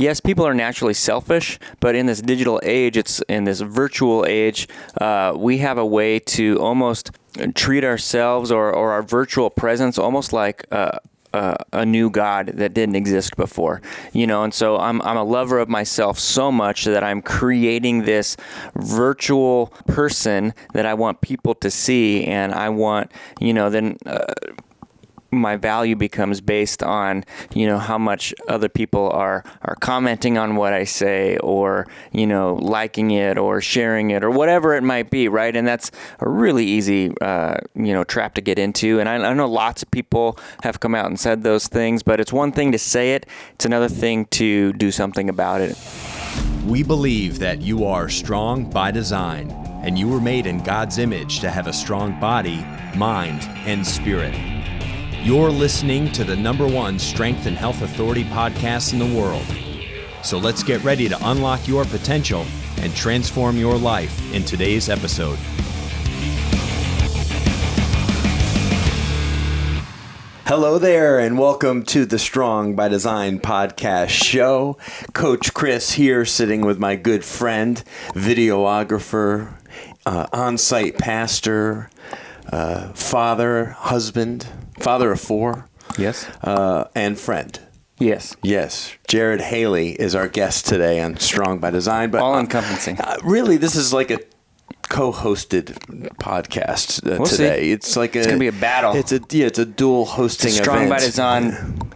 yes, people are naturally selfish, but in this digital age, it's in this virtual age, uh, we have a way to almost treat ourselves or, or our virtual presence almost like uh, uh, a new God that didn't exist before, you know. And so I'm I'm a lover of myself so much that I'm creating this virtual person that I want people to see, and I want you know then. Uh, my value becomes based on you know how much other people are are commenting on what I say or you know liking it or sharing it or whatever it might be right? And that's a really easy uh, you know trap to get into. And I, I know lots of people have come out and said those things but it's one thing to say it it's another thing to do something about it. We believe that you are strong by design and you were made in God's image to have a strong body mind and spirit you're listening to the number one strength and health authority podcast in the world. So let's get ready to unlock your potential and transform your life in today's episode. Hello there, and welcome to the Strong by Design podcast show. Coach Chris here, sitting with my good friend, videographer, uh, on site pastor, uh, father, husband, father of four. Yes. Uh, and friend. Yes. Yes. Jared Haley is our guest today on Strong by Design. But all encompassing. Uh, really, this is like a co-hosted podcast uh, we'll today. See. It's like a, it's gonna be a battle. It's a yeah, it's a dual hosting. It's strong event. by Design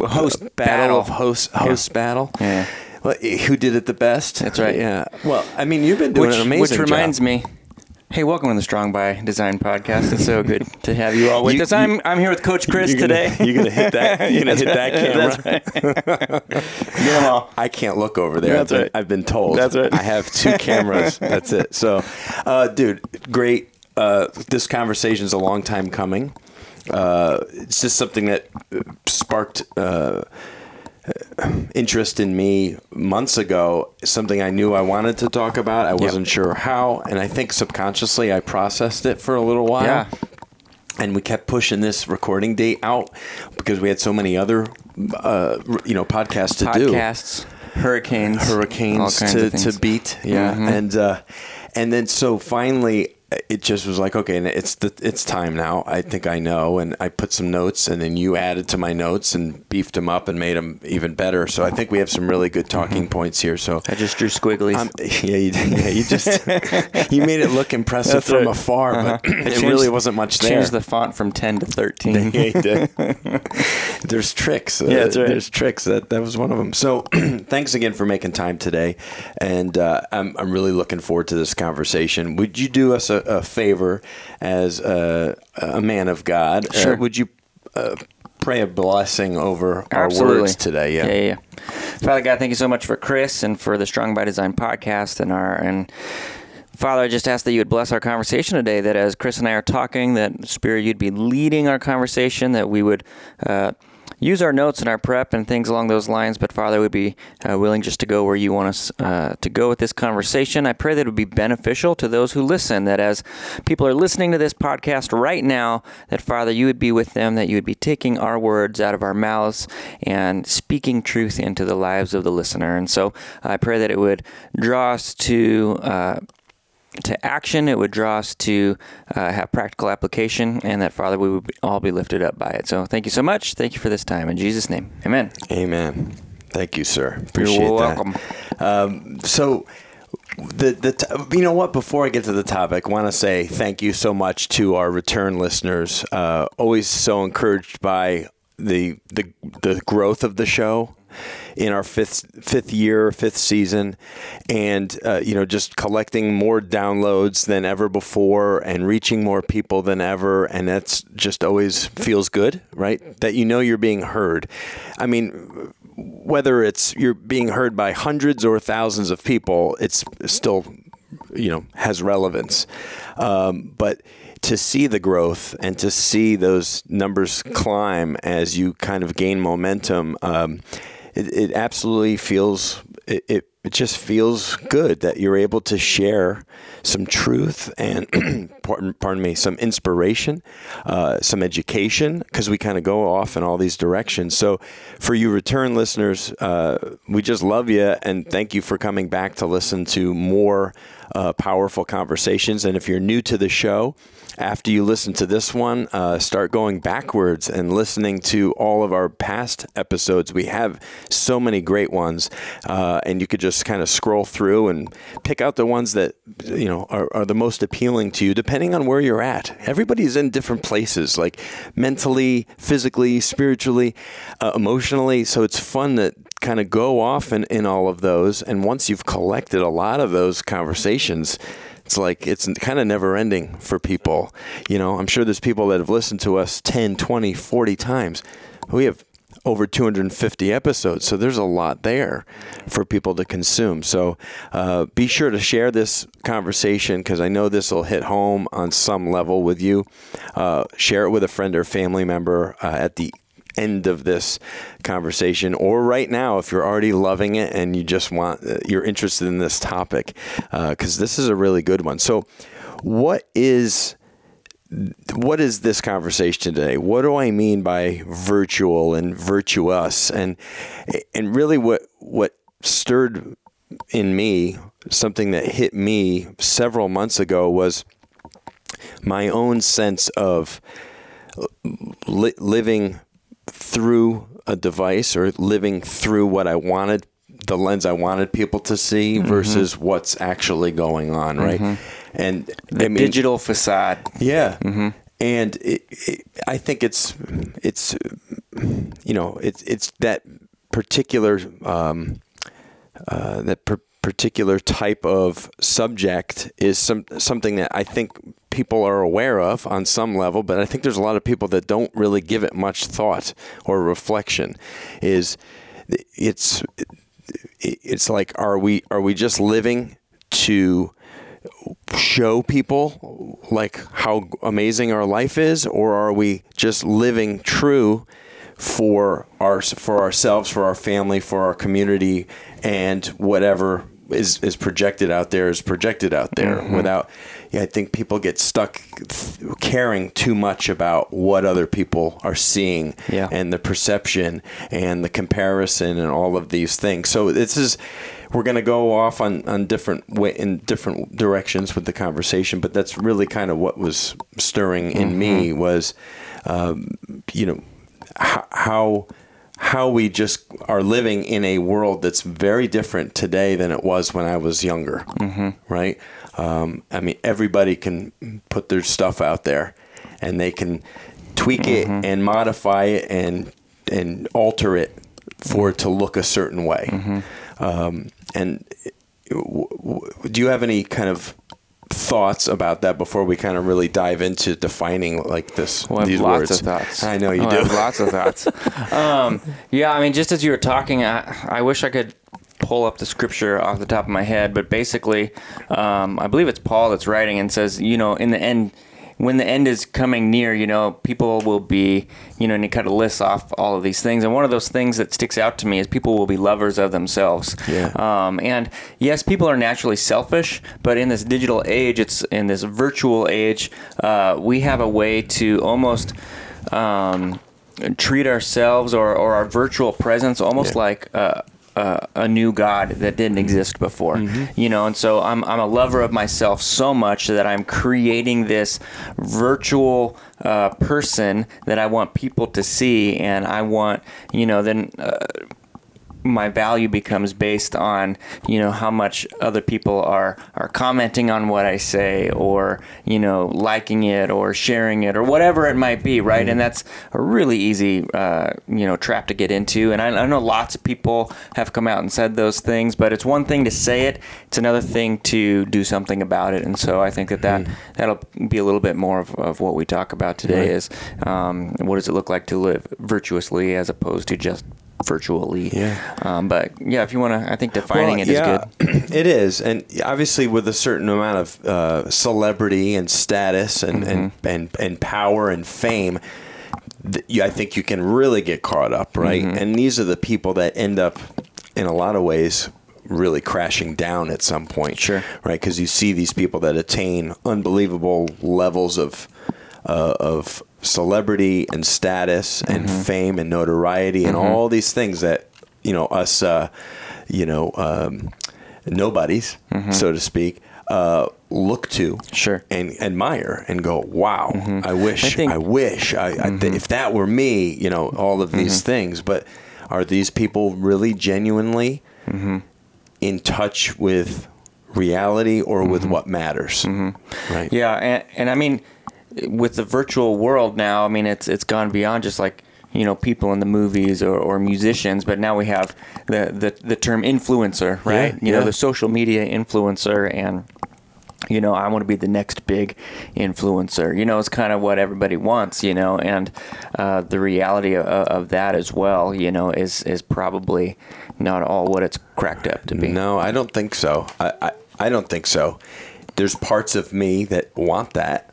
host battle, battle of host host yeah. battle. Yeah. Well, who did it the best? That's right. Yeah. Well, I mean, you've been doing which, an amazing Which reminds job. me, Hey, welcome to the Strong by Design podcast. It's so good to have you all with you, us. I'm you, I'm here with Coach Chris you're today. Gonna, you're gonna hit that. You're gonna hit that camera. Right. Get them all. I can't look over there. That's I've been, right. I've been told. That's right. I have two cameras. That's it. So, uh, dude, great. Uh, this is a long time coming. Uh, it's just something that sparked uh, interest in me months ago. Something I knew I wanted to talk about. I wasn't yep. sure how, and I think subconsciously I processed it for a little while. Yeah. And we kept pushing this recording date out because we had so many other, uh, you know, podcasts to Podcasts, do. Podcasts, hurricanes, hurricanes to, to beat. Yeah, mm-hmm. and uh, and then so finally it just was like okay it's the it's time now. I think i know. And i put some notes and then you added to my notes and beefed them up and made them even better. So i think we have some really good talking mm-hmm. points here. So i just drew squigglies. Um, yeah, you, yeah you just you made it look impressive That's from right. afar uh-huh. but it really wasn't much there. changed the font from 10 to 13 there's tricks. Yeah right. there's tricks. That that was one of them so thanks again for making time today. And uh, I'm, I'm really looking forward to this conversation. Would you do us a, a favor as a, a, man of God. Sure. Uh, would you uh, pray a blessing over our Absolutely. words today? Yeah. yeah, yeah. Father God, thank you so much for Chris and for the Strong by Design podcast and our and. Father, I just ask that you would bless our conversation today. That as Chris and I are talking, that Spirit, you'd be leading our conversation. That we would uh, use our notes and our prep and things along those lines, but Father, would be uh, willing just to go where you want us uh, to go with this conversation. I pray that it would be beneficial to those who listen, that as people are listening to this podcast right now, that Father, you would be with them, that you would be taking our words out of our mouths and speaking truth into the lives of the listener. And so I pray that it would draw us to uh, to action. It would draw us to uh, have practical application, and that Father, we would all be lifted up by it. So, thank you so much. Thank you for this time in Jesus' name. Amen. Amen. Thank you, sir. Appreciate that. You're welcome. that. Um, so. The, the t- you know what before I get to the topic I want to say thank you so much to our return listeners uh, always so encouraged by the the the growth of the show in our fifth fifth year, fifth season, and uh, you know just collecting more downloads than ever before and reaching more people than ever, and that's just always feels good, right? That you know you're being heard. I mean. Whether it's you're being heard by hundreds or thousands of people, it's still, you know, has relevance. Um, but to see the growth and to see those numbers climb as you kind of gain momentum, um, it, it, absolutely feels it, it it just feels good that you're able to share some truth and pardon, pardon me some inspiration uh, some education because we kind of go off in all these directions. So for you return listeners uh, we just love you and thank you for coming back to listen to more uh, powerful conversations. And if you're new to the show after you listen to this one, uh, start going backwards and listening to all of our past episodes. We have so many great ones, uh, and you could just kind of scroll through and pick out the ones that you know are, are, the most appealing to you, depending on where you're at. Everybody's in different places, like mentally, physically, spiritually, uh, emotionally. So it's fun to kind of go off in, in all of those. And once you've collected a lot of those conversations, it's like it's kind of never ending for people. You know, I'm sure there's people that have listened to us 10, 20, 40 times. We have over 250 episodes, so there's a lot there for people to consume. So uh, be sure to share this conversation because I know this will hit home on some level with you. Uh, share it with a friend or family member uh, at the end of this conversation or right now if you're already loving it and you just want uh, you're interested in this topic because uh, this is a really good one so what is what is this conversation today? What do I mean by virtual and virtuous? And and really, what what stirred in me something that hit me several months ago was my own sense of li- living through a device or living through what I wanted, the lens I wanted people to see mm-hmm. versus what's actually going on, right? Mm-hmm. And the I mean, digital facade. Yeah. Mm-hmm. And it, it, I think it's it's you know it's it's that particular um, uh, that per- particular type of subject is some something that I think people are aware of on some level, but I think there's a lot of people that don't really give it much thought or reflection. Is it's it's like are we are we just living to show people like how amazing our life is or are we just living true for our for ourselves for our family for our community and whatever is is projected out there is projected out there mm-hmm. without yeah, I think people get stuck th- caring too much about what other people are seeing yeah. and the perception and the comparison and all of these things. So this is we're going to go off on, on different way in different directions with the conversation, but that's really kind of what was stirring in mm-hmm. me was, um, you know, how how we just are living in a world that's very different today than it was when I was younger, mm-hmm. right? Um, I mean, everybody can put their stuff out there, and they can tweak mm-hmm. it and modify it and and alter it for it to look a certain way. Mm-hmm. Um, and w- w- do you have any kind of thoughts about that before we kind of really dive into defining like this well, these lots words? of thoughts. I know you oh, do. lots of thoughts. um, yeah, I mean, just as you were talking, I, I wish I could pull up the scripture off the top of my head, but basically, um, I believe it's Paul that's writing and says, you know, in the end, when the end is coming near, you know, people will be, you know, and he kind of lists off all of these things. And one of those things that sticks out to me is people will be lovers of themselves. Yeah. Um, and yes, people are naturally selfish, but in this digital age, it's in this virtual age, uh, we have a way to almost. Um, treat ourselves or, or our virtual presence almost yeah. like uh, uh, a new God that didn't exist before. Mm-hmm. You know, and so I'm, I'm a lover of myself so much that I'm creating this virtual uh, person that I want people to see, and I want, you know, then. Uh, my value becomes based on you know how much other people are are commenting on what I say or you know liking it or sharing it or whatever it might be right mm-hmm. and that's a really easy uh, you know trap to get into and I, I, know lots of people have come out and said those things but it's one thing to say it it's another thing to do something about it and so I think that, that mm-hmm. that'll be a little bit more of, of what we talk about today right. is um, what does it look like to live virtuously as opposed to just virtually. Yeah. Um, but yeah, if you want to, I think defining well, it yeah, is good. it is, and obviously with a certain amount of uh, celebrity and status and, mm-hmm. and, and and power and fame. I think you can really get caught up, right? Mm-hmm. And these are the people that end up, in a lot of ways, really crashing down at some point. Sure. Right? Because you see these people that attain unbelievable levels of uh, of celebrity and status and Mm-hmm. fame and notoriety and all these things that you know us uh, you know um, nobodies so to speak uh, look to Mm-hmm. Sure. Mm-hmm. and admire and go wow I wish I I, think- Mm-hmm. wish I, I th- if that were me you know all of these things but are these people really genuinely Mm-hmm. in touch with reality or with what matters right Mm-hmm. Yeah, and, and I mean, with the virtual world now, I mean, it's it's gone beyond just like you know people in the movies or, or musicians, but now we have the the, the term influencer, right? Yeah, you know, the social media influencer and. You know, I want to be the next big influencer. You know, it's kind of what everybody wants. You know, and uh, the reality of, of that as well. You know, is is probably not all what it's cracked up to be. No, I don't think so. I, I, I don't think so. There's parts of me that want that,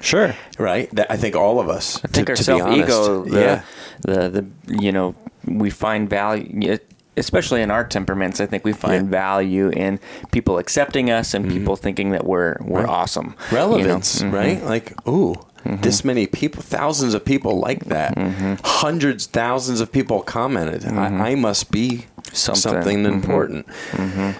Sure. right? That I think all of us. I think to, our self ego, the, yeah, the the you know, we find value, especially in our temperaments. I think we find Yeah. value in people accepting us and people thinking that we're we're Right. awesome. you know? Mm-hmm. relevance, Mhm. right? Like, ooh, this many people, thousands of people like that, Mm-hmm. hundreds, thousands of people commented. I, I must be Something. something, Mhm. important.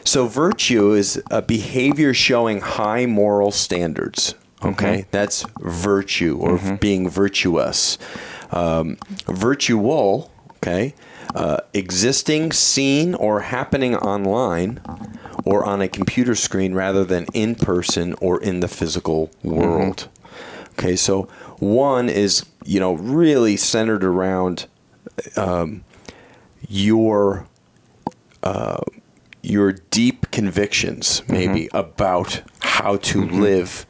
So, virtue is a behavior showing high moral standards. Okay, that's virtue or being virtuous. Um, virtual, okay, uh, existing, seen, or happening online or on a computer screen rather than in person or in the physical world. Okay, so one is, you know, really centered around um, your uh, your deep convictions, maybe about how to live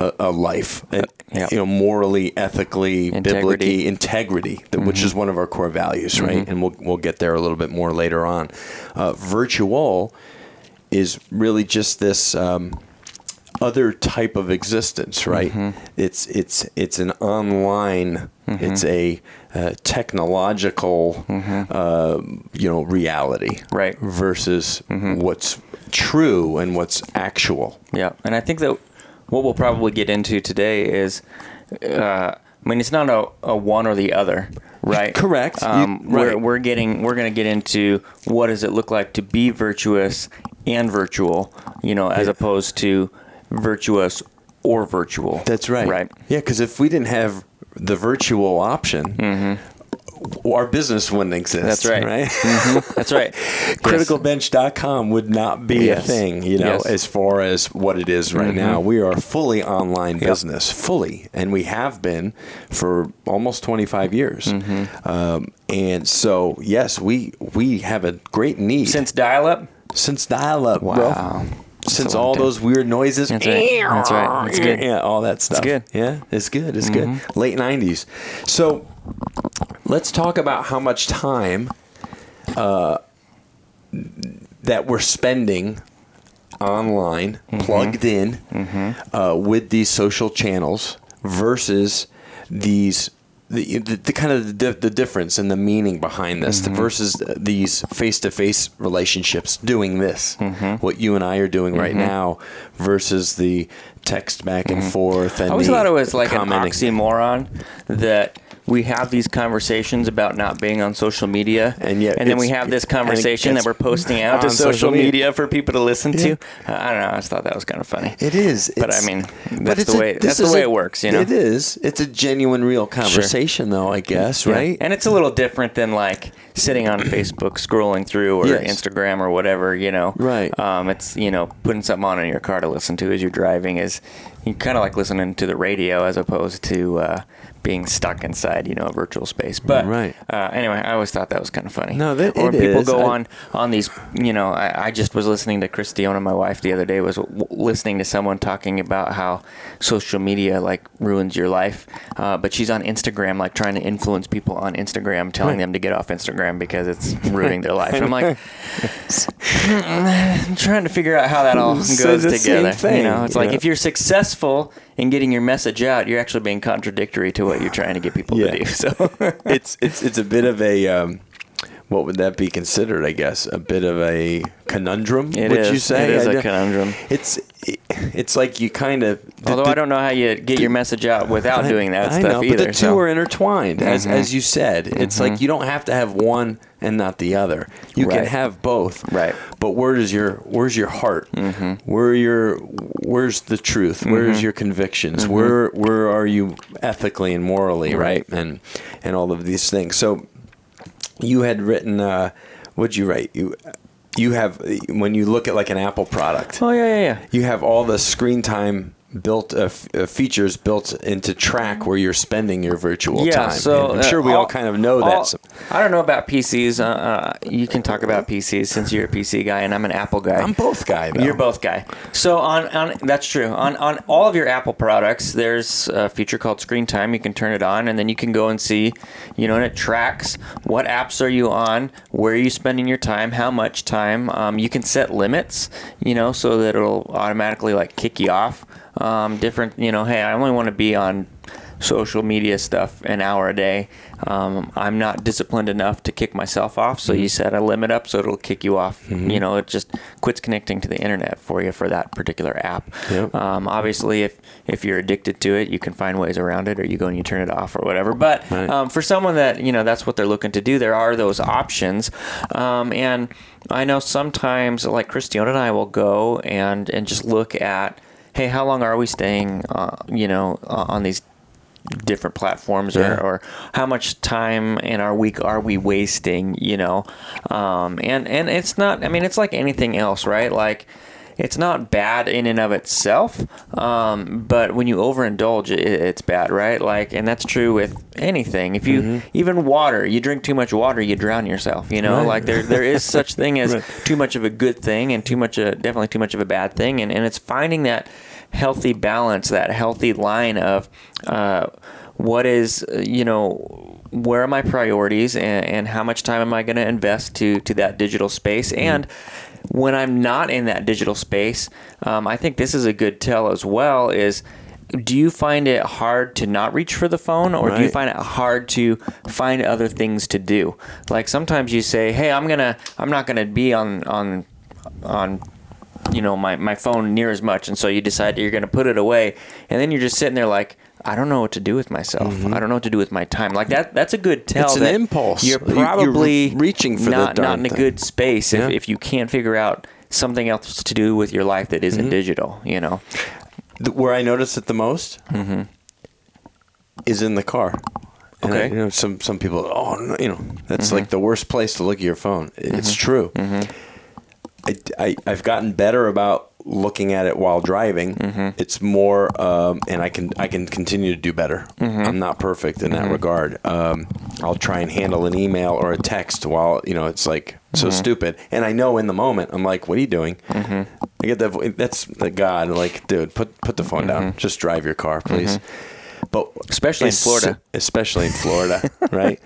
a, a life, and, yeah. you know, morally, ethically, Integrity. biblically, integrity, th- which is one of our core values, right? And we'll we'll get there a little bit more later on. Uh, virtual is really just this. Um, other type of existence, right? It's it's it's an online, it's a uh, technological, uh, you know, reality, Right. Versus what's true and what's actual. Yeah, and I think that what we'll probably get into today is, uh, I mean, it's not a, a one or the other, right? Correct. You- Um, We're right. we're getting we're going to get into what does it look like to be virtuous and virtual, you know, as Yeah. opposed to virtuous or virtual. That's right. Right. Yeah, because if we didn't have the virtual option, our business wouldn't exist. Mm-hmm. That's right. Right. That's right. criticalbench.com would not be Yes. a thing, you know, Yes. Mm-hmm. as far as what it is right now. We are fully online business, fully, and we have been for almost 25 years. Mm-hmm. Um, and so, yes, we we have a great need Since dial-up. since dial-up, Wow. bro. That's Since all time. those weird noises, That's right. That's right. That's good. Yeah, all that stuff. good. Mm-hmm. Yeah, it's good. It's good. Late '90s. So let's talk about how much time uh, that we're spending online, Mm-hmm. plugged in, uh, with these social channels versus these. The, the, the kind of the, the difference and the meaning behind this Mm-hmm. versus these face-to-face relationships doing this Mm-hmm. what you and I are doing right now versus the text back and forth and Mm-hmm. I always thought it was like an commenting. oxymoron that we have these conversations about not being on social media, And yet and then we have this conversation that we're posting out to on social media. media for people to listen Yeah. to. Uh, I don't know. I just thought that was kind of funny. It is, But I mean, that's it's the way- this that's the way a- it works, you know? It is. It's a genuine, real conversation, though. I guess, Yeah. right? And it's a little different than like sitting on Facebook scrolling through or Yes. Instagram or whatever, you know. Right. Um, it's, you know, putting something on in your car to listen to as you're driving is you kind of like listening to the radio as opposed to uh, being stuck inside, you know, a virtual space. But Right. uh, anyway, I always thought that was kind of funny. No, that- or it people is. go I- on on these, you know, I, I just was listening to Christiana, my wife, the other day was w- listening to someone talking about how social media like ruins your life, uh, but she's on Instagram, like trying to influence people on Instagram, telling Right. them to get off Instagram because it's ruining their life. I'm like, I'm trying to figure out how that all goes the same together. you know, it's you like if you're successful in getting your message out, you're actually being contradictory to what you're trying to get people Yeah. to do. So it's it's it's a bit of a um, what would that be considered? I guess a bit of a conundrum. It would is. you say? It is I a conundrum. It's it's like you kind of. Although I don't know how you get your message out without I- doing that I stuff know, either. But the two so. Mm-hmm. are intertwined, as as you said. It's like you don't have to have one and not the other. You can have both. Right. But where does your where's your heart? Mm-hmm. Where are your where's the truth? Where's your convictions? Where where are you ethically and morally? Right. Right. And and all of these things. So you had written. Uh, what'd you write? You you have when you look at like an Apple product Oh yeah, yeah, yeah. you have all the screen time built uh, f- uh, features built into track where you're spending your virtual Yeah, time. so And I'm sure uh, we all, kind of know all- that. I don't know about PCs. Uh, uh, you can talk about PCs since you're a PC guy and I'm an Apple guy. I'm both guy though. You're both guy. So on, on that's true. On on all of your Apple products, there's a feature called Screen Time. You can turn it on, and then you can go and see, you know, and it tracks what apps are you on, where are you spending your time, how much time. Um, you can set limits, you know, so that it'll automatically like kick you off. Um, different, you know, hey, I only want to be on social media stuff an hour a day. Um, I'm not disciplined enough to kick myself off, so you set a limit up so it'll kick you off. You know, it just quits connecting to the internet for you for that particular app. Yep. Um, obviously, if if you're addicted to it, you can find ways around it, or you go and you turn it off or whatever. But Right. um, for someone that you know that's what they're looking to do, there are those options. Um, and I know sometimes, like Christiana and I will go and and just look at, hey, how long are we staying? Uh, you know, uh, on these different platforms or, Yeah. or how much time in our week are we wasting you know um, and and it's not i mean it's like anything else right like it's not bad in and of itself um, but when you overindulge it, it's bad right like and that's true with anything if you Mm-hmm. even water you drink too much water you drown yourself you know Right. like there there is such thing as Right. too much of a good thing and too much a, definitely too much of a bad thing and, and it's finding that healthy balance that healthy line of uh, what is uh, you know where are my priorities and, and how much time am i going to invest to to that digital space Mm-hmm. When i'm not in that digital space um, i think this is a good tell as well is do you find it hard to not reach for the phone or do you find it hard to find other things to do? Like sometimes you say hey i'm gonna i'm not gonna be on on on you know my, my phone near as much and so you decide you're going to put it away and then you're just sitting there like i don't know what to do with myself i don't know what to do with my time like that that's a good tell Mm-hmm. It's an impulse. you're You- you're probably reaching for the not, not in a good space if, Yeah. if you can't figure out something else to do with your life that Mm-hmm. isn't digital you know where I notice it the most is in the car. And I- Okay. you know, some some people, oh, no, you know, that's like the worst place to look at your phone. It's true. I, I, I've gotten better about looking at it while driving. Mm-hmm. It's more, um, and I can I can continue to do better. Mm-hmm. I'm not perfect in that mm-hmm. regard. Um, I'll try and handle an email or a text while you know it's like so stupid, and I know in the moment I'm like, "What are you doing?" I get that. That's the God. Like, dude, put put the phone down. Just drive your car, please. But Especially in Florida. especially in Florida, right?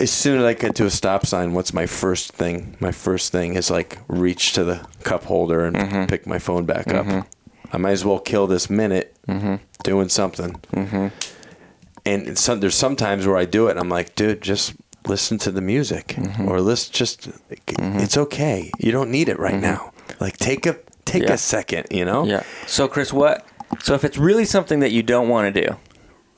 As soon as I get to a stop sign, what's my first thing? My first thing is like reach to the cup holder and Mm-hmm. pick my phone back up. I might as well kill this minute Mm-hmm. doing something. And it's some, there's sometimes where I do it, and I'm like, dude, just listen to the music, Mm-hmm. or listen. Just it's okay. You don't need it right now. Like take a take Mm-hmm. Yeah. a second. You know. yeah so chris what so if it's really something that you don't want to do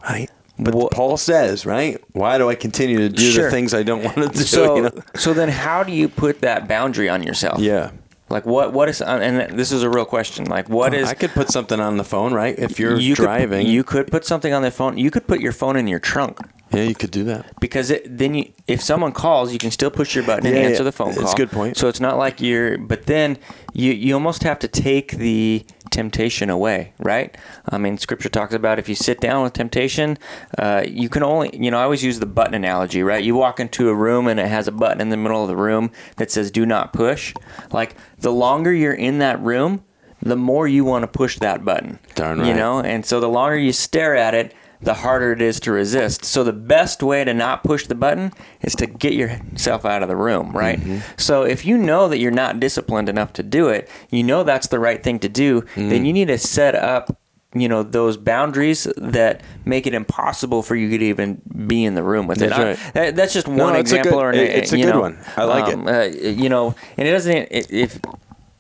Right. But Wha- Paul says, right? Why do I continue to do Sure. the things I don't want to do? so you know? so then how do you put that boundary on yourself Yeah. like what what is and this is a real question like what is I could put something on the phone, right? If you're you driving, could, you could put something on the phone you could put your phone in your trunk yeah, you could do that. because it, then you, if someone calls, you can still push your button and answer yeah. the phone call. a good point. So it's not like you're, but then you you almost have to take the temptation away, right? I mean, Scripture talks about if you sit down with temptation, uh, you can only, you know, I always use the button analogy, right? You walk into a room and it has a button in the middle of the room that says "Do not push." Like the longer you're in that room, the more you want to push that button. Darn right. You know, and so the longer you stare at it, the harder it is to resist. So the best way to not push the button is to get yourself out of the room, right? Mm-hmm. So if you know that you're not disciplined enough to do it, you know that's the right thing to do, Mm-hmm. then you need to set up you know those boundaries that make it impossible for you to even be in the room with it. That's I- right. that- that's just No, one a example, good- or an, it's a good know, one. I like it. um, Uh, you know, and it doesn't i- if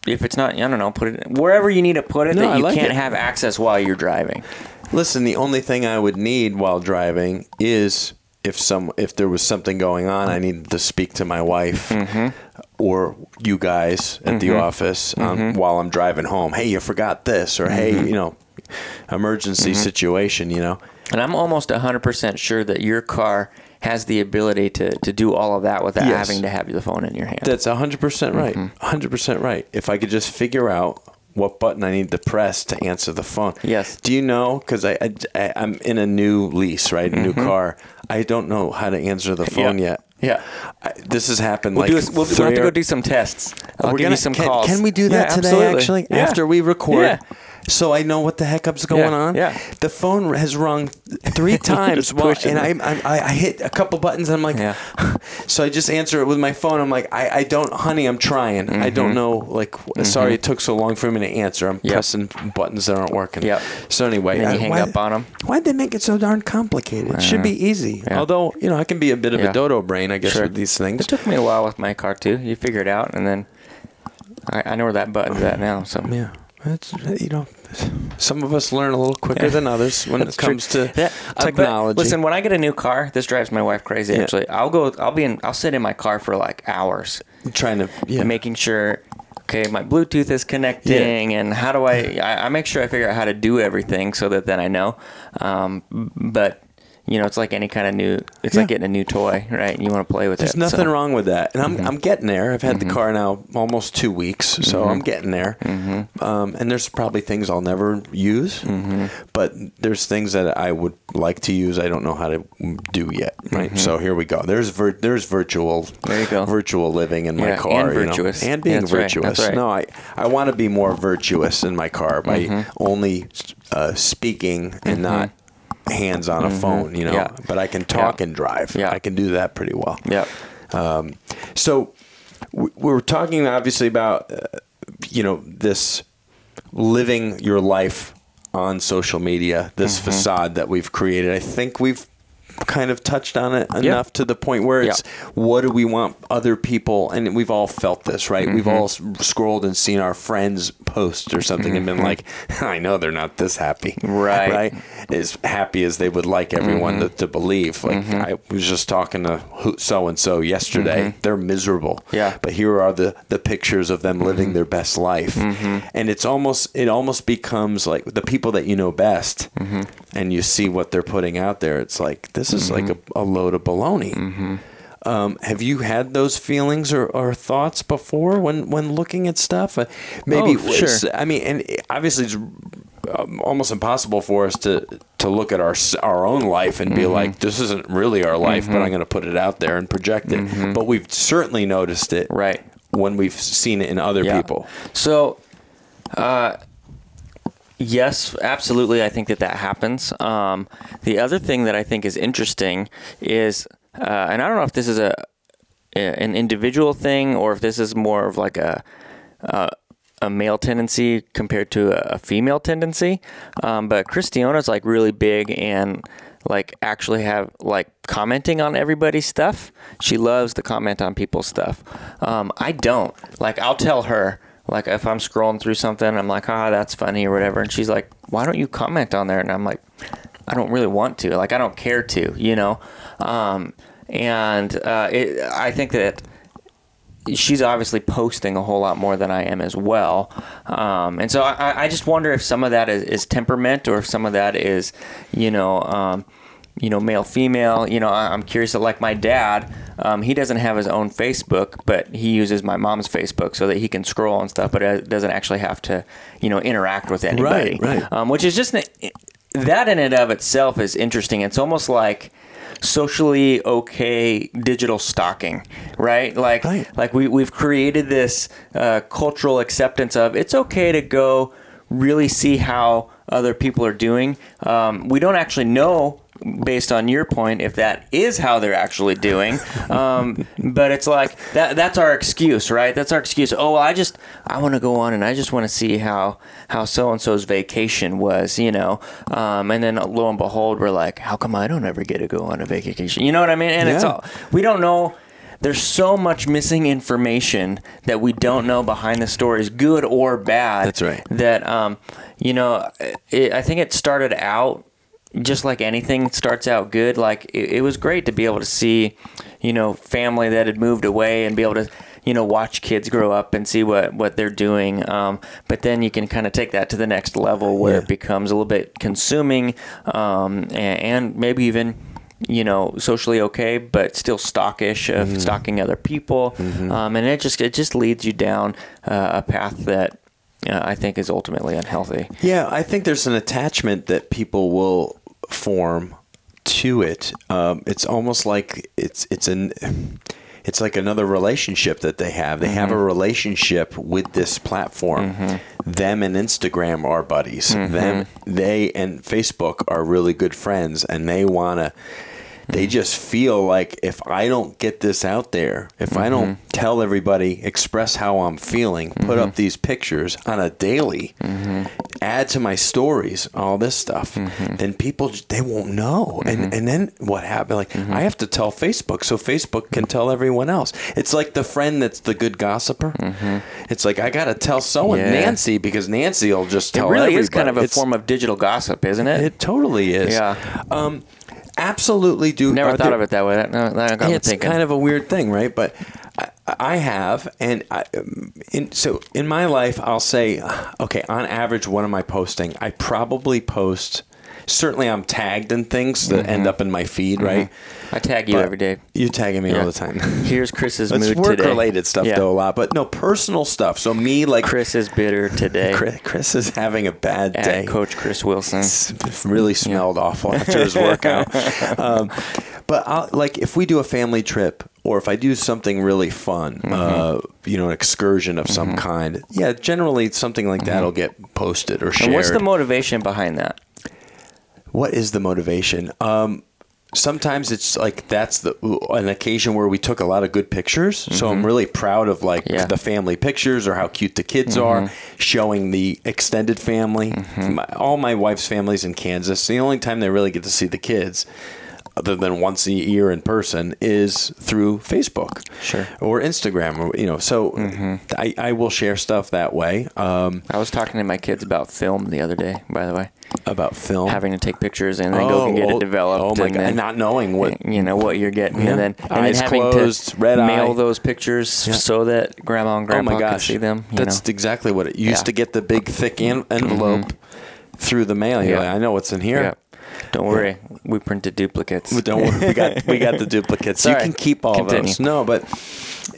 if it's not, I don't know, put it wherever you need to put it No, that you like can't it. have access while you're driving. Listen, the only thing I would need while driving is if some if there was something going on, I needed to speak to my wife Mm-hmm. or you guys at the office um, Mm-hmm. while I'm driving home. Hey, you forgot this, or hey, you know, emergency Mm-hmm. situation. You know, And I'm almost 100% sure that your car has the ability to, to do all of that without Yes. having to have the phone in your hand. that's hundred percent right. Mm-hmm. hundred percent right. If I could just figure out. What button I need to press to answer the phone? Yes. Do you know? Because I, I I'm in a new lease, right? A new Mm-hmm. car. I don't know how to answer the phone Yeah. yet. Yeah. I, this has happened We'll, like do a, we'll, we'll have to go do some tests. I'll We're give gonna- you some can, calls. Can we do that Yeah, today? absolutely. Actually, Yeah. after we record, Yeah. So I know what the heckup's going Yeah, on. yeah. The phone has rung three times, while, and I, I I hit a couple buttons. And I'm like, Yeah. so I just answer it with my phone. I'm like, I, I don't, honey, I'm trying. I don't know. Like, sorry, it took so long for me to answer. I'm Mm-hmm. Yep. pressing buttons that aren't working. Yeah. So anyway, I- hang why- up them. Why'd they make it so darn complicated? It should be easy. Yeah. Although you know, I can be a bit of a dodo brain, I guess, Sure. with these things. It took me a while with my car too. You figure it out, and then I, I know where that button's at now. So Yeah. It's, you know, some of us learn a little quicker than others when it That's true. comes to Yeah, uh, technology. listen, when I get a new car, this drives my wife crazy. Yeah. Actually, I'll go. I'll be in. I'll sit in my car for like hours, trying to yeah. making sure. Okay, my Bluetooth is connecting, and how do I, I? I make sure I figure out how to do everything so that then I know. Um, but you know, it's like any kind of new. It's Yeah. like getting a new toy, right? You want to play with There's it. There's nothing so. Mm-hmm. wrong with that, and I'm I'm getting there. I've had the car now almost two weeks, so Mm-hmm. I'm getting there. Um, and there's probably things I'll never use, Mm-hmm. but there's things that I would like to use. I don't know how to do yet. Right. So here we go. There's vir- there's virtual Mm-hmm. There you go. virtual living in my car, and you know, virtuous. and being right, virtuous. that's right. No, I I want to be more virtuous in my car by Mm-hmm. only uh, speaking and not hands on a phone. You know, Yeah. but I can talk Yeah. and drive. Yeah. I can do that pretty well. Yeah. Um, so we we were talking obviously about uh, you know this living your life on social media, this Mm-hmm. facade that we've created. I think we've kind of touched on it enough to the point where it's what do we want other people and we've all felt this right we've all Mm-hmm. scrolled and seen our friends post or something and been like i know they're not this happy Mm-hmm. Right. right as happy as they would like everyone Mm-hmm. to, to believe like i was just talking to so and so yesterday they're miserable Mm-hmm. Yeah. Mm-hmm. but here are the the pictures of them living their best life and it's almost it almost becomes like the people that you know best Mm-hmm. and you see what they're putting out there it's like this is like a, a load of baloney Mm-hmm. um, have you had those feelings or, or thoughts before when, when looking at stuff? Uh, maybe Oh, sure. I mean, and obviously it's um, almost impossible for us to to look at our our own life and Mm-hmm. be like, this isn't really our life, but I'm going to put it out there and project it. But we've certainly noticed it, Mm-hmm. Right. when we've seen it in other Yeah. people. So, uh, yes, absolutely. I think that that happens. Um, the other thing that I think is interesting is, uh, and I don't know if this is a an individual thing or if this is more of like a uh, a male tendency compared to a, a female tendency. Um, but Christiana's like really big and like actually have like commenting on everybody's stuff. She loves to comment on people's stuff. Um, I don't. Like I'll tell her like if I'm scrolling through something, I'm like, ah, that's funny or whatever, and she's like, why don't you comment on there? And I'm like, I don't really want to. Like I don't care to, you know. Um, and uh, it, I think that she's obviously posting a whole lot more than I am as well. Um, and so I, I just wonder if some of that is, is temperament or if some of that is, you know, um, you know, male, female. You know, I'm curious. that, Like my dad, um, he doesn't have his own Facebook, but he uses my mom's Facebook so that he can scroll and stuff, but it doesn't actually have to, you know, interact with anybody. right. Um, which is just that in and of itself is interesting. It's almost like socially okay digital stalking, right? Like, Right. like we we've created this uh, cultural acceptance of it's okay to go really see how other people are doing. Um, we don't actually know based on your point, if that is how they're actually doing. Um, but it's like that that's our excuse, right? That's our excuse. Oh, well, I just I want to go on and I just want to see how how so and so's vacation was, you know. Um, and then lo and behold, we're like, how come I don't ever get to go on a vacation? You know what I mean? And it's all we don't know. There's so much missing information that we don't know behind the stories, good or bad. That's right. That um, you know, it, I think it started out just like anything starts out good. Like it, it was great to be able to see, you know, family that had moved away and be able to, you know, watch kids grow up and see what what they're doing. Um, but then you can kind of take that to the next level where Yeah. it becomes a little bit consuming, um, and, and maybe even. You know, socially okay, but still stockish of Mm-hmm. stalking other people, um, and it just it just leads you down uh, a path that uh, I think is ultimately unhealthy. Yeah, I think there's an attachment that people will form to it. Um, it's almost like it's it's an it's like another relationship that they have. They have a mm-hmm. relationship with this platform. Mm-hmm. Them and Instagram are buddies. Them mm-hmm. they and Facebook are really good friends, and they want to. They mm-hmm. just feel like if I don't get this out there, if I don't mm-hmm. tell everybody, express how I'm feeling, put up mm-hmm. these pictures on a daily, add to my stories, all this stuff, then people they won't know. And and then what happened? Like I have to tell Facebook so Facebook can tell everyone else. It's like the friend that's the good gossiper. It's like I got to tell someone Yeah. Nancy because Nancy will just tell. It really everybody. is kind of a It's- form of digital gossip, isn't it? It totally is. Yeah. Um, absolutely do. Never thought there- of it that way. That, no, that got me it's thinking. kind of a weird thing, right? But I, I have, and I, um, in, so in my life, I'll say, okay, on average, what am I posting? I probably post. Certainly, I'm tagged in things that end mm-hmm. up in my feed, mm-hmm. right? I tag you But every day. You tagging me Yeah. all the time. Here's Chris's It's mood work today. related stuff Yeah. though a lot, but no personal stuff. So me, like Chris is bitter today. Chris, Chris is having a bad At day. Coach Chris Wilson. S- really smelled awful after his workout. um, but I'll, like if we do a family trip or if I do something really fun, mm-hmm. uh, you know, an excursion of some kind, yeah, generally something like that will get posted or shared. And what's the motivation behind that? What is the motivation? Um, sometimes it's like that's the an occasion where we took a lot of good pictures. So I'm really proud of like Mm-hmm. Yeah. Mm-hmm. the family pictures or how cute the kids are, showing the extended family. My, all my wife's family's in Kansas. The only time they really get to see the kids. Other than once a year in person, is through Facebook, Sure. or Instagram, or you know. So I, I will share stuff that way um, I was talking to my kids about film the other day, by the way. About film. Having to take pictures and then go and get oh, it developed. Oh my and god! then, not knowing what you know what you're getting, Yeah. and then and Eyes then having closed, to red mail eye. those pictures so that grandma and Oh grandpa my can gosh, see them. You that's know? exactly what it used Yeah. Mm-hmm. to get the big thick en- envelope through the mail. Yeah. like, I know what's in here. yeah. Don't worry, we printed duplicates. Don't worry, we got we got the duplicates. You Sorry. can keep all Continue. those. No, but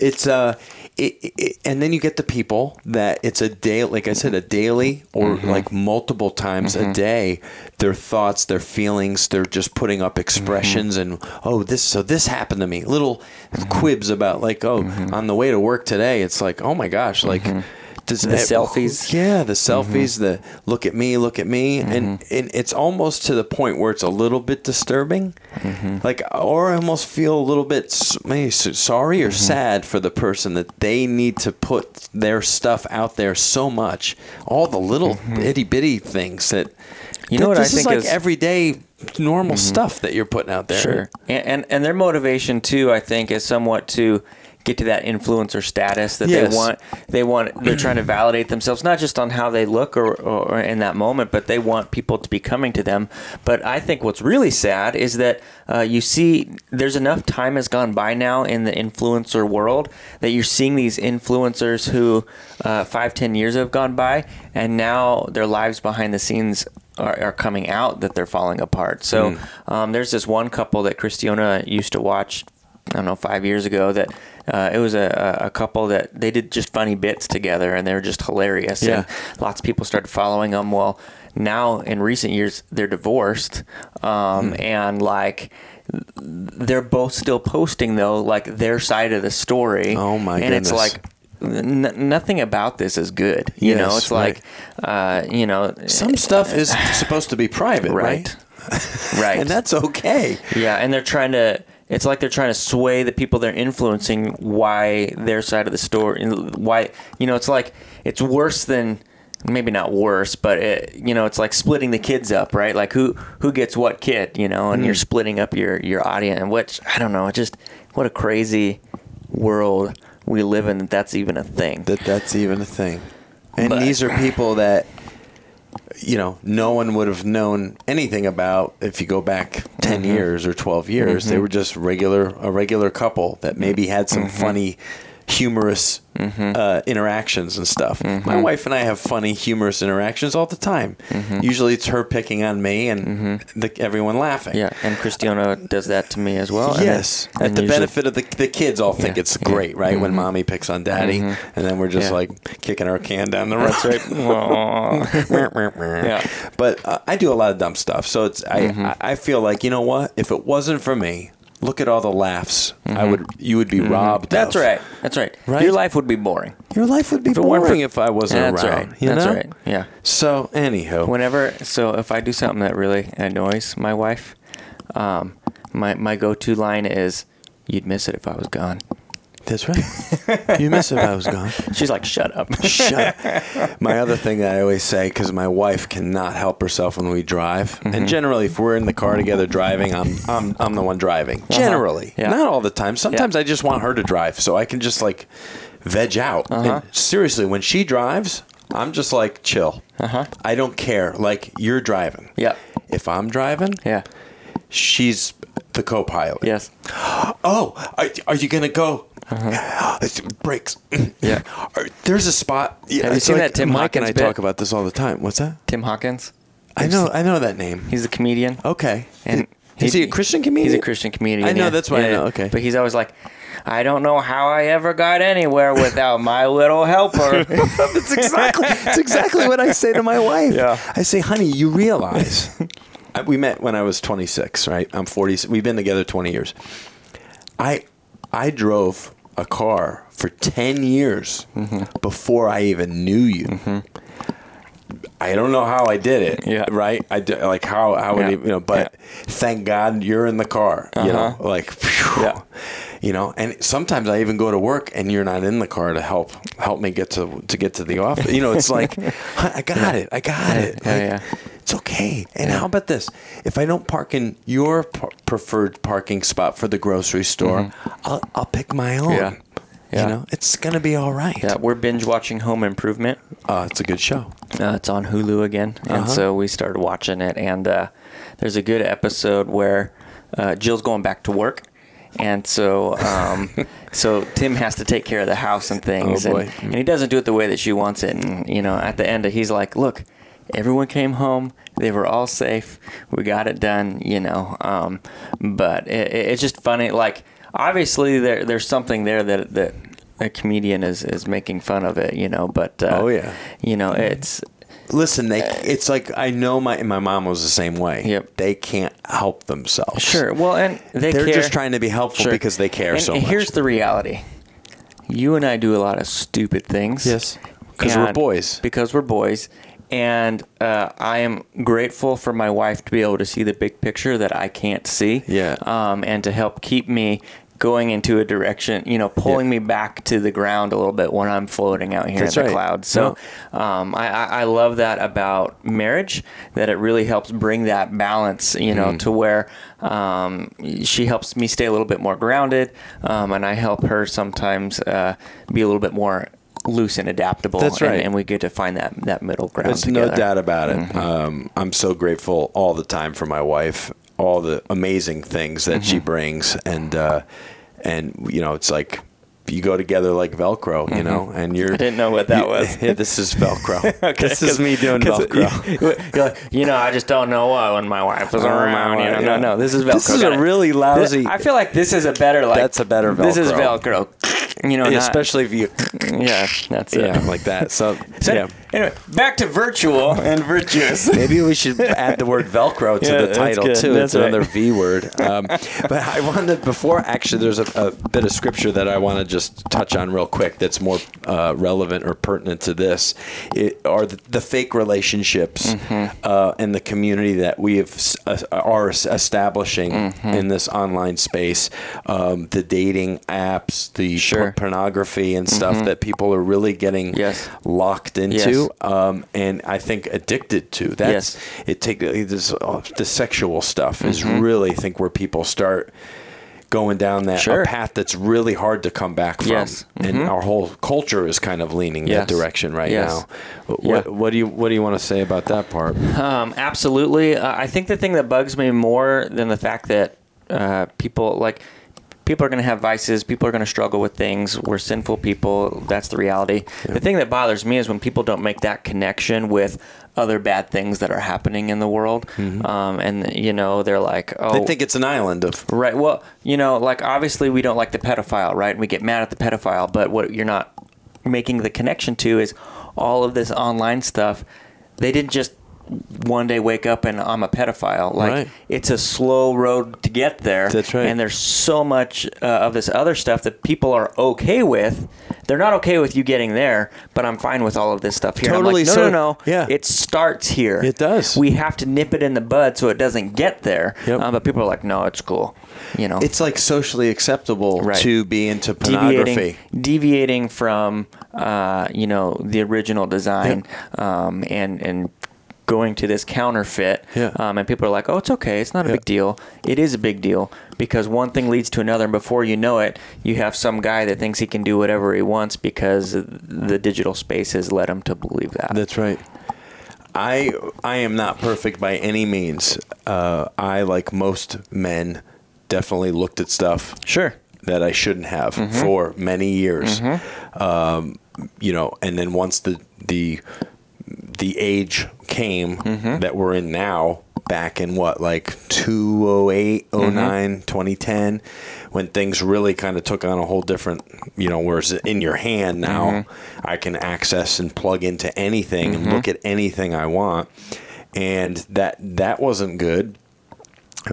it's uh, it, it, and then you get the people that it's a day, like I said, a daily or Mm-hmm. like multiple times a day. Their thoughts, their feelings, they're just putting up expressions Mm-hmm. and oh, this so this happened to me. Little quibs about like oh, Mm-hmm. on the way to work today, it's like oh my gosh, like. Does The selfies. yeah, the mm-hmm. selfies, the look at me, look at me, and, mm-hmm. and it's almost to the point where it's a little bit disturbing, mm-hmm. like, or I almost feel a little bit maybe sorry or sad for the person that they need to put their stuff out there so much, all the little itty bitty things that. You know what I this is think like is- everyday normal stuff that you're putting out there. Sure. And, and and their motivation too, I think, is somewhat to get to that influencer status that Yes. they want. They want. They're trying to validate themselves, not just on how they look or, or in that moment, but they want people to be coming to them. But I think what's really sad is that uh, you see, there's enough time has gone by now in the influencer world that you're seeing these influencers who uh, five, ten years have gone by, and now their lives behind the scenes are, are coming out that they're falling apart. So um, there's this one couple that Christiana used to watch. I don't know, five years ago, that uh, it was a, a couple that they did just funny bits together, and they were just hilarious. Yeah. And lots of people started following them. Well, now in recent years, they're divorced, um, and like they're both still posting though, like their side of the story. Oh, my And it's like. N- nothing about this is good. You know, Yes, it's like, uh, you know, Some stuff is supposed to be private, right? Right. Right. and that's okay. Yeah, and they're trying to. It's like they're trying to sway the people they're influencing why their side of the story. Why you know it's like it's worse than maybe not worse, but it, you know it's like splitting the kids up, right? Like who who gets what kid, you know, and you're mm. splitting up your your audience. And which I don't know, it just what a crazy world we live in that that's even a thing. That that's even a thing. And But- these are people that you know no one would have known anything about if you go back 10 Mm-hmm. years or 12 years they were just regular a regular couple that maybe had some Mm-hmm. funny humorous uh, interactions and stuff my wife and i have funny humorous interactions all the time usually it's her picking on me and the, everyone laughing Mm-hmm. Yeah, and Christiana does that to me as well. and Yes, then- at and the usually- benefit of the, the kids, all think Yeah, it's yeah. Mm-hmm. great, right? When mommy picks on daddy, and then we're just Yeah. like kicking our can down the road. That's right. Yeah. But uh, I do a lot of dumb stuff, so it's Mm-hmm. I I feel like you know what? If it wasn't for me, look at all the laughs. I would you would be robbed. Mm-hmm. That's of. right. That's right. Right? Your life would be boring. Your life would be it boring if I wasn't That's around. right. You That's know? right. Yeah. So anyhow, Whenever, so if I do something that really annoys my wife, um, my my go-to line is, "You'd miss it if I was gone." That's right. you miss if I was gone. She's like, "Shut up." Shut. up. My other thing that I always say, because my wife cannot help herself when we drive, Mm-hmm. and generally, if we're in the car together driving, I'm I'm I'm the one driving. Generally, Uh-huh. Yeah. not all the time. Sometimes I just want her to drive, so I can just like veg out. Uh-huh. And seriously, when she drives, I'm just like chill. Uh-huh. I don't care. Like you're driving. Yeah. If I'm driving, Yeah. she's the co-pilot. Yes. Oh, are, are you gonna go? Brakes. Uh-huh. Yeah. There's a spot. Yeah, Have you seen that Tim Mike and I Hawkins bit? talk about this all the time. What's that? Tim Hawkins. I know. I know that name. He's a comedian. Okay. And is he a Christian comedian? He's a Christian comedian. I know. yeah. That's why I know. Okay. But he's always like, I don't know how I ever got anywhere without my little helper. that's exactly. That's exactly what I say to my wife. Yeah. I say, honey, you realize I- we met when I was 26, right? I'm 40. We've been together 20 years. I I drove a car for 10 years Mm-hmm. before I even knew you. I don't know how I did it. Yeah. Right. I did, like how how would Yeah. it, you know? But thank God you're in the car. You know, Uh-huh. like phew, Yeah. You know, and sometimes I even go to work and you're not in the car to help help me get to to get to the office. You know, it's like I got it, I got it. Yeah, Like, yeah. It's okay. And how about this? If I don't park in your preferred parking spot for the grocery store, I'll I'll pick my own. Mm-hmm. Yeah. Yeah. You know, it's gonna be all right. yeah, we're binge watching Home Improvement. Uh, it's a good show. Uh, it's on Hulu again, and Uh-huh. so we started watching it. And uh, there's a good episode where uh, Jill's going back to work, and so um, so Tim has to take care of the house and things, Oh. And, and he doesn't do it the way that she wants it. And you know, at the end, he's like, "Look, everyone came home; they were all safe. We got it done." You know, um, but it, it- it's just funny. Like, obviously, there there's something there that that. A comedian is, is making fun of it, you know, but uh, Oh, yeah. you know, it's Listen, they it's like I know my my mom was the same way. Yep. They can't help themselves. Sure. Well, and they They're care. just trying to be helpful Sure. because they care and, so and much. Here's the reality: you and I do a lot of stupid things. Yes. Because we're boys. Because we're boys, and uh, I am grateful for my wife to be able to see the big picture that I can't see. Yeah. Um, and to help keep me going into a direction, you know, pulling Yeah. me back to the ground a little bit when I'm floating out here That's in the right. clouds. So um, I, I love that about marriage, that it really helps bring that balance, you know, Mm. to where um, she helps me stay a little bit more grounded, um, and I help her sometimes uh, be a little bit more loose and adaptable. That's and- right. And, we get to find that, that middle ground There's together. no doubt about it. Mm-hmm. Um, I'm so grateful all the time for my wife, all the amazing things that Mm-hmm. she brings, and uh, and you know, it's like you go together like Velcro, you know, and you're. Mm-hmm. I didn't know what that you- was. yeah, this is Velcro. Okay, this is me doing Velcro. You, like, you know, I just don't know what when my wife is Oh, around. You know, no, no, this is Velcro. This is a really lousy- This- I feel like this is a better like. That's a better Velcro. This is Velcro. You know, not- especially if you, yeah, that's it. yeah, like that. So, So, yeah. Anyway, back to virtual and virtuous. Maybe we should add the word Velcro to Yeah, the title too. That's it's another. V word. Um, but I wanted before actually, there's a, a bit of scripture that I want to just touch on real quick. That's more uh, relevant or pertinent to this. It, are the, the fake relationships Mm-hmm. uh, and the community that we have uh, are establishing Mm-hmm. in this online space. Um, the dating apps, the Sure. Mm-hmm. por- pornography and stuff that people are really getting Yes. locked into Yes. Um, and I think addicted to. That's it. Take this uh, the sexual stuff is really I think where people start going down that a Mm-hmm. Sure. path that's really hard to come back from. Yes. And Mhm. our whole culture is kind of leaning Yes. that direction right Yes. now. What, Yeah. what do you what do you want to say about that part? Um, absolutely. Uh, I think the thing that bugs me more than the fact that uh, people like people are going to have vices, people are going to struggle with things. We're sinful people. That's the reality. The thing that bothers me is when people don't make that connection with other bad things that are happening in the world. Um, and you know, they're like, oh, I think it's an island of Right. Well, you know, like obviously we don't like the pedophile, right? And we get mad at the pedophile, but what you're not making the connection to is all of this online stuff. They didn't just one day wake up and I'm a pedophile. Like Right. it's a slow road to get there. That's right. And there's so much uh, of this other stuff that people are okay with. They're not okay with you getting there, but I'm fine with all of this stuff here. I'm Totally, like, no, so- no, no. yeah. It starts here. It does. We have to nip it in the bud so it doesn't get there. Yep. Um, but people are like, no, it's cool. You know, it's like socially acceptable Right. to be into pornography. deviating, deviating from uh, you know the original design um, and and going to this counterfeit. Yeah. Um, and people are like, oh, it's okay. It's not a Yeah. big deal. It is a big deal because one thing leads to another, and before you know it, you have some guy that thinks he can do whatever he wants because the digital space has led him to believe that. That's right. I I am not perfect by any means. Uh, I like most men definitely looked at stuff sure. that I shouldn't have Mm-hmm. for many years. Um, you know, and then once the the the age came Mm-hmm. that we're in now, back in what like 208, Mm-hmm. 09, 2010, when things really kind of took on a whole different, you know, whereas in your hand now, Mm-hmm. I can access and plug into anything and look at anything I want. And that that wasn't good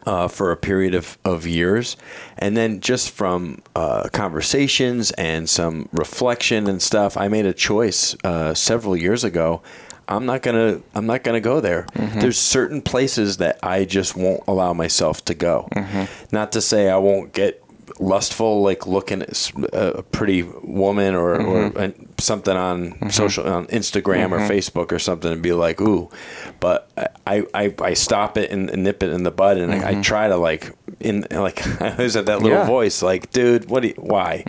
uh, for a period of, of years. And then just from uh, conversations and some reflection and stuff, I made a choice uh, several years ago. I'm not gonna. I'm not gonna go there. Mm-hmm. There's certain places that I just won't allow myself to go. Mm-hmm. Not to say I won't get lustful, like looking at a pretty woman or, or uh, something on social on Instagram or Facebook or something, and be like, ooh. But I I, I stop it and, and nip it in the bud, and I, I try to like in like I always have that little Yeah. voice like, dude, what? Do you, why?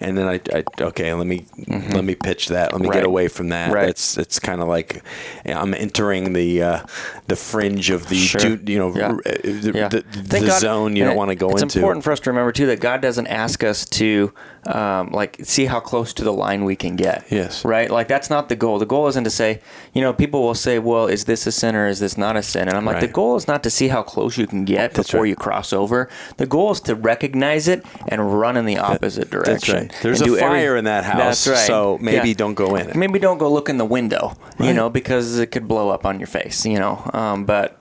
And then I, I okay, let me let me pitch that. Let me Right. get away from that. Right. It's it's kind of like I'm entering the uh, the fringe of the Sure. du- you know Yeah. r- uh, the, Yeah. the, the God- zone you don't want to go it's into. It's important for us to remember too that God doesn't ask us to um, like see how close to the line we can get. Yes. Right. Like that's not the goal. The goal isn't to say, you know, people will say, well, is this a sin or is this not a sin? And I'm like, Right. the goal is not to see how close you can get That's before right. you cross over. The goal is to recognize it and run in the opposite direction. That's right. There's a do every- fire in that house, That's right. so maybe Yeah. don't go in it. Maybe don't go look in the window, you know, because it could blow up on your face, you know. Um, but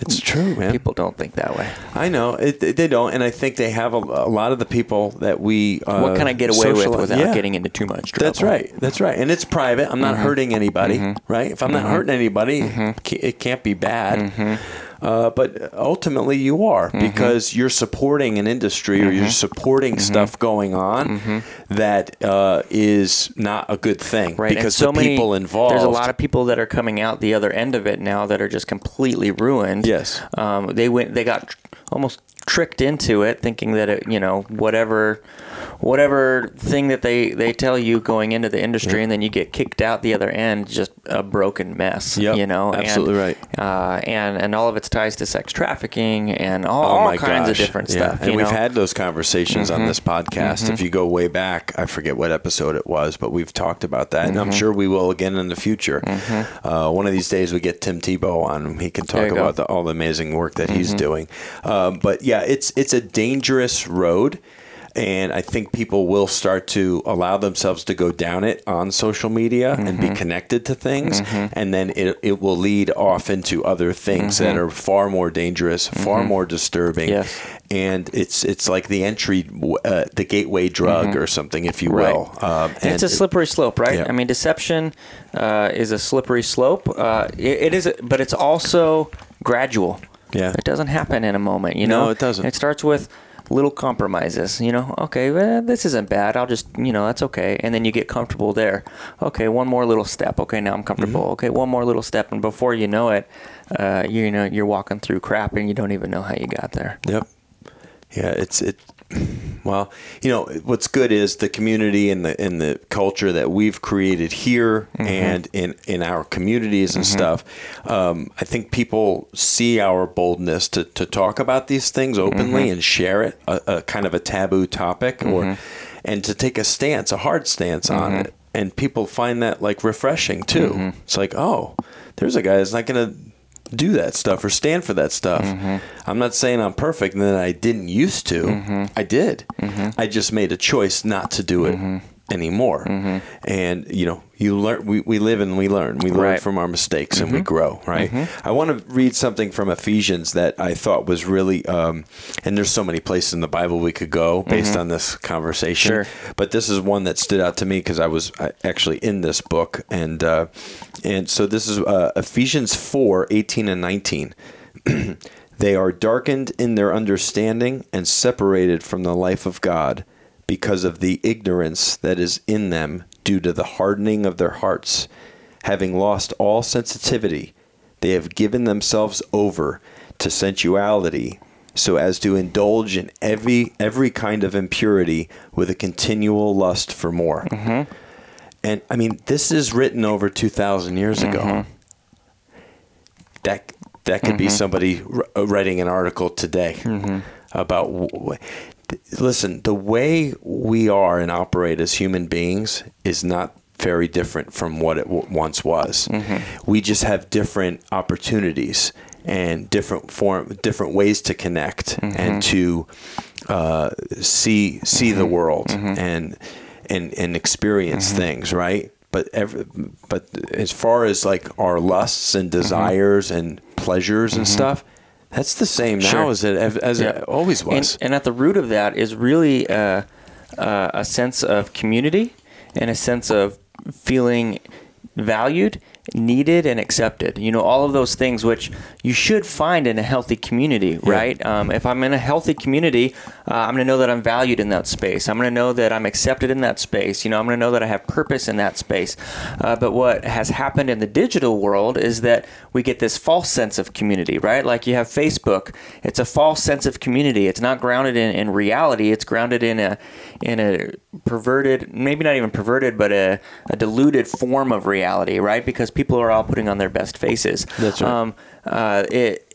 It's true, man. people don't think that way. I know it, they don't, and I think they have a, a lot of the people that we. Uh, what can I get away with without Yeah. getting into too much trouble? That's right. That's right. And it's private. I'm not Mm-hmm. hurting anybody, right? If I'm not hurting anybody, ca- it can't be bad. Mm-hmm. Uh, but ultimately, you are because you're supporting an industry or you're supporting stuff going on that uh, is not a good thing Right, because so the many, people involved. There's a lot of people that are coming out the other end of it now that are just completely ruined. Yes. um, they went, they got almost tricked into it, thinking that it, you know, whatever, whatever thing that they they tell you going into the industry, and then you get kicked out the other end, just a broken mess. Yep, you know, absolutely and, right. Uh, and and all of its ties to sex trafficking and all, Oh all kinds gosh. of different Yeah. stuff. And we've know? Mm-hmm. had those conversations on this podcast. If you go way back, I forget what episode it was, but we've talked about that, and Mm-hmm. I'm sure we will again in the future. Uh, one of these days, we get Tim Tebow on. He can talk about the, all the amazing work that Mm-hmm. he's doing. Um, but yeah, it's it's a dangerous road. And I think people will start to allow themselves to go down it on social media and Mm-hmm. be connected to things. And then it, it will lead off into other things that are far more dangerous, far more disturbing. Mm-hmm. Yes. And it's it's like the entry, uh, the gateway drug or something, if you Mm-hmm. Right. will. Um, And it's a slippery slope, right? Yeah. I mean, deception uh, is a slippery slope. Uh, it, it is, but it's also gradual. Yeah. it doesn't happen in a moment. You No, know, it doesn't. It starts with little compromises. You know, okay, well, this isn't bad. I'll just, you know, that's okay. And then you get comfortable there. Okay, one more little step. Okay, now I'm comfortable. Mm-hmm. Okay, one more little step, and before you know it, uh, you know, you're walking through crap, and you don't even know how you got there. Yep. Yeah, it's it. Well, you know what's good is the community and the and the culture that we've created here mm-hmm. and in in our communities and mm-hmm. stuff. Um, I think people see our boldness to to talk about these things openly mm-hmm. and share it, a, a kind of a taboo topic, or and to take a stance, a hard stance on it, and people find that like refreshing too. It's like, oh, there's a guy that's not gonna do that stuff or stand for that stuff. Mm-hmm. I'm not saying I'm perfect and that I didn't used to. Mm-hmm. I did. Mm-hmm. I just made a choice not to do it anymore. And you know, you learn. We, we live and we learn. We learn Right. from our mistakes and we grow. Right. I want to read something from Ephesians that I thought was really. Um, and there's so many places in the Bible we could go based on this conversation. Sure. But this is one that stood out to me because I was uh, actually in this book, and uh, and so this is uh, Ephesians 4, 18 and nineteen. they are darkened in their understanding and separated from the life of God because of the ignorance that is in them due to the hardening of their hearts. Having lost all sensitivity, they have given themselves over to sensuality so as to indulge in every every kind of impurity with a continual lust for more. Mm-hmm. And I mean, this is written over 2000 years ago. Mm-hmm. That that could be mm-hmm. somebody r- uh, writing an article today about w- w- listen, the way we are and operate as human beings is not very different from what it w- once was. Mm-hmm. We just have different opportunities and different form, different ways to connect mm-hmm. and to uh, see see the mm-hmm. world and and and experience things, right? But every, but as far as like our lusts and desires and pleasures and stuff, that's the same now Sure. as it as it always was. And, and at the root of that is really uh, uh, a sense of community and a sense of feeling valued, needed, and accepted. You know, all of those things which you should find in a healthy community, right? Um, if I'm in a healthy community, uh, I'm going to know that I'm valued in that space. I'm going to know that I'm accepted in that space. You know, I'm going to know that I have purpose in that space. Uh, but what has happened in the digital world is that we get this false sense of community, right? Like you have Facebook, it's a false sense of community. It's not grounded in, in reality. It's grounded in a in a perverted, maybe not even perverted, but a, a diluted form of reality, right? Because people are all putting on their best faces. That's right. Um, uh, it,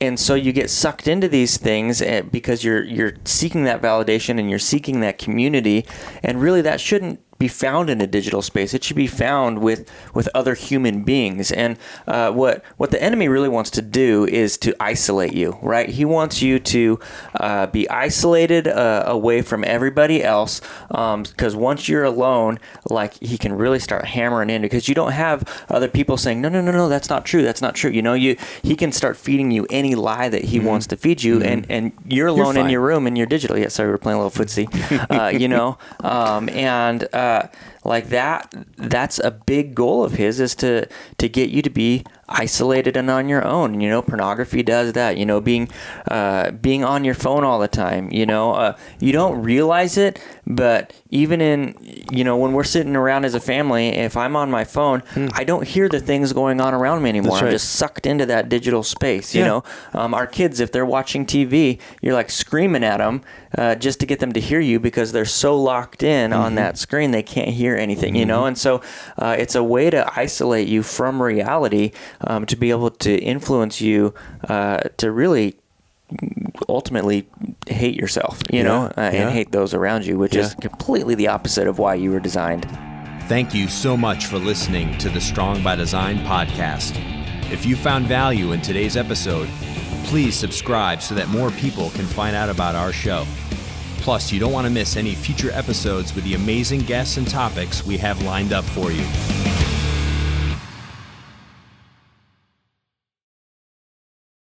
and so you get sucked into these things eh, because you're you're seeking that validation and you're seeking that community, and really that shouldn't be found in a digital space. It should be found with with other human beings. And uh, what what the enemy really wants to do is to isolate you, right? He wants you to uh, be isolated uh, away from everybody else, because once you're alone, like he can really start hammering in because you don't have other people saying, no, no, no, no, that's not true, that's not true. You know, you he can start feeding you any lie that he wants to feed you, and and you're alone in your room and you're digital. Yeah, sorry, we're playing a little footsie. Uh, you know, um, and uh, like that, that's a big goal of his is to to get you to be isolated and on your own. You know, pornography does that. You know, being uh, being on your phone all the time. You know, uh, you don't realize it, but even in you know when we're sitting around as a family, if I'm on my phone, I don't hear the things going on around me anymore. That's I'm just sucked into that digital space. You Yeah. know, um, our kids, if they're watching TV, you're like screaming at them uh, just to get them to hear you because they're so locked in Mm-hmm. on that screen they can't hear anything. You know, and so uh, it's a way to isolate you from reality um, to be able to influence you uh, to really ultimately hate yourself. You know, uh, yeah. and hate those around you, which is completely the opposite of why you were designed. Thank you so much for listening to the Strong by Design podcast. If you found value in today's episode, please subscribe so that more people can find out about our show. Plus, you don't want to miss any future episodes with the amazing guests and topics we have lined up for you.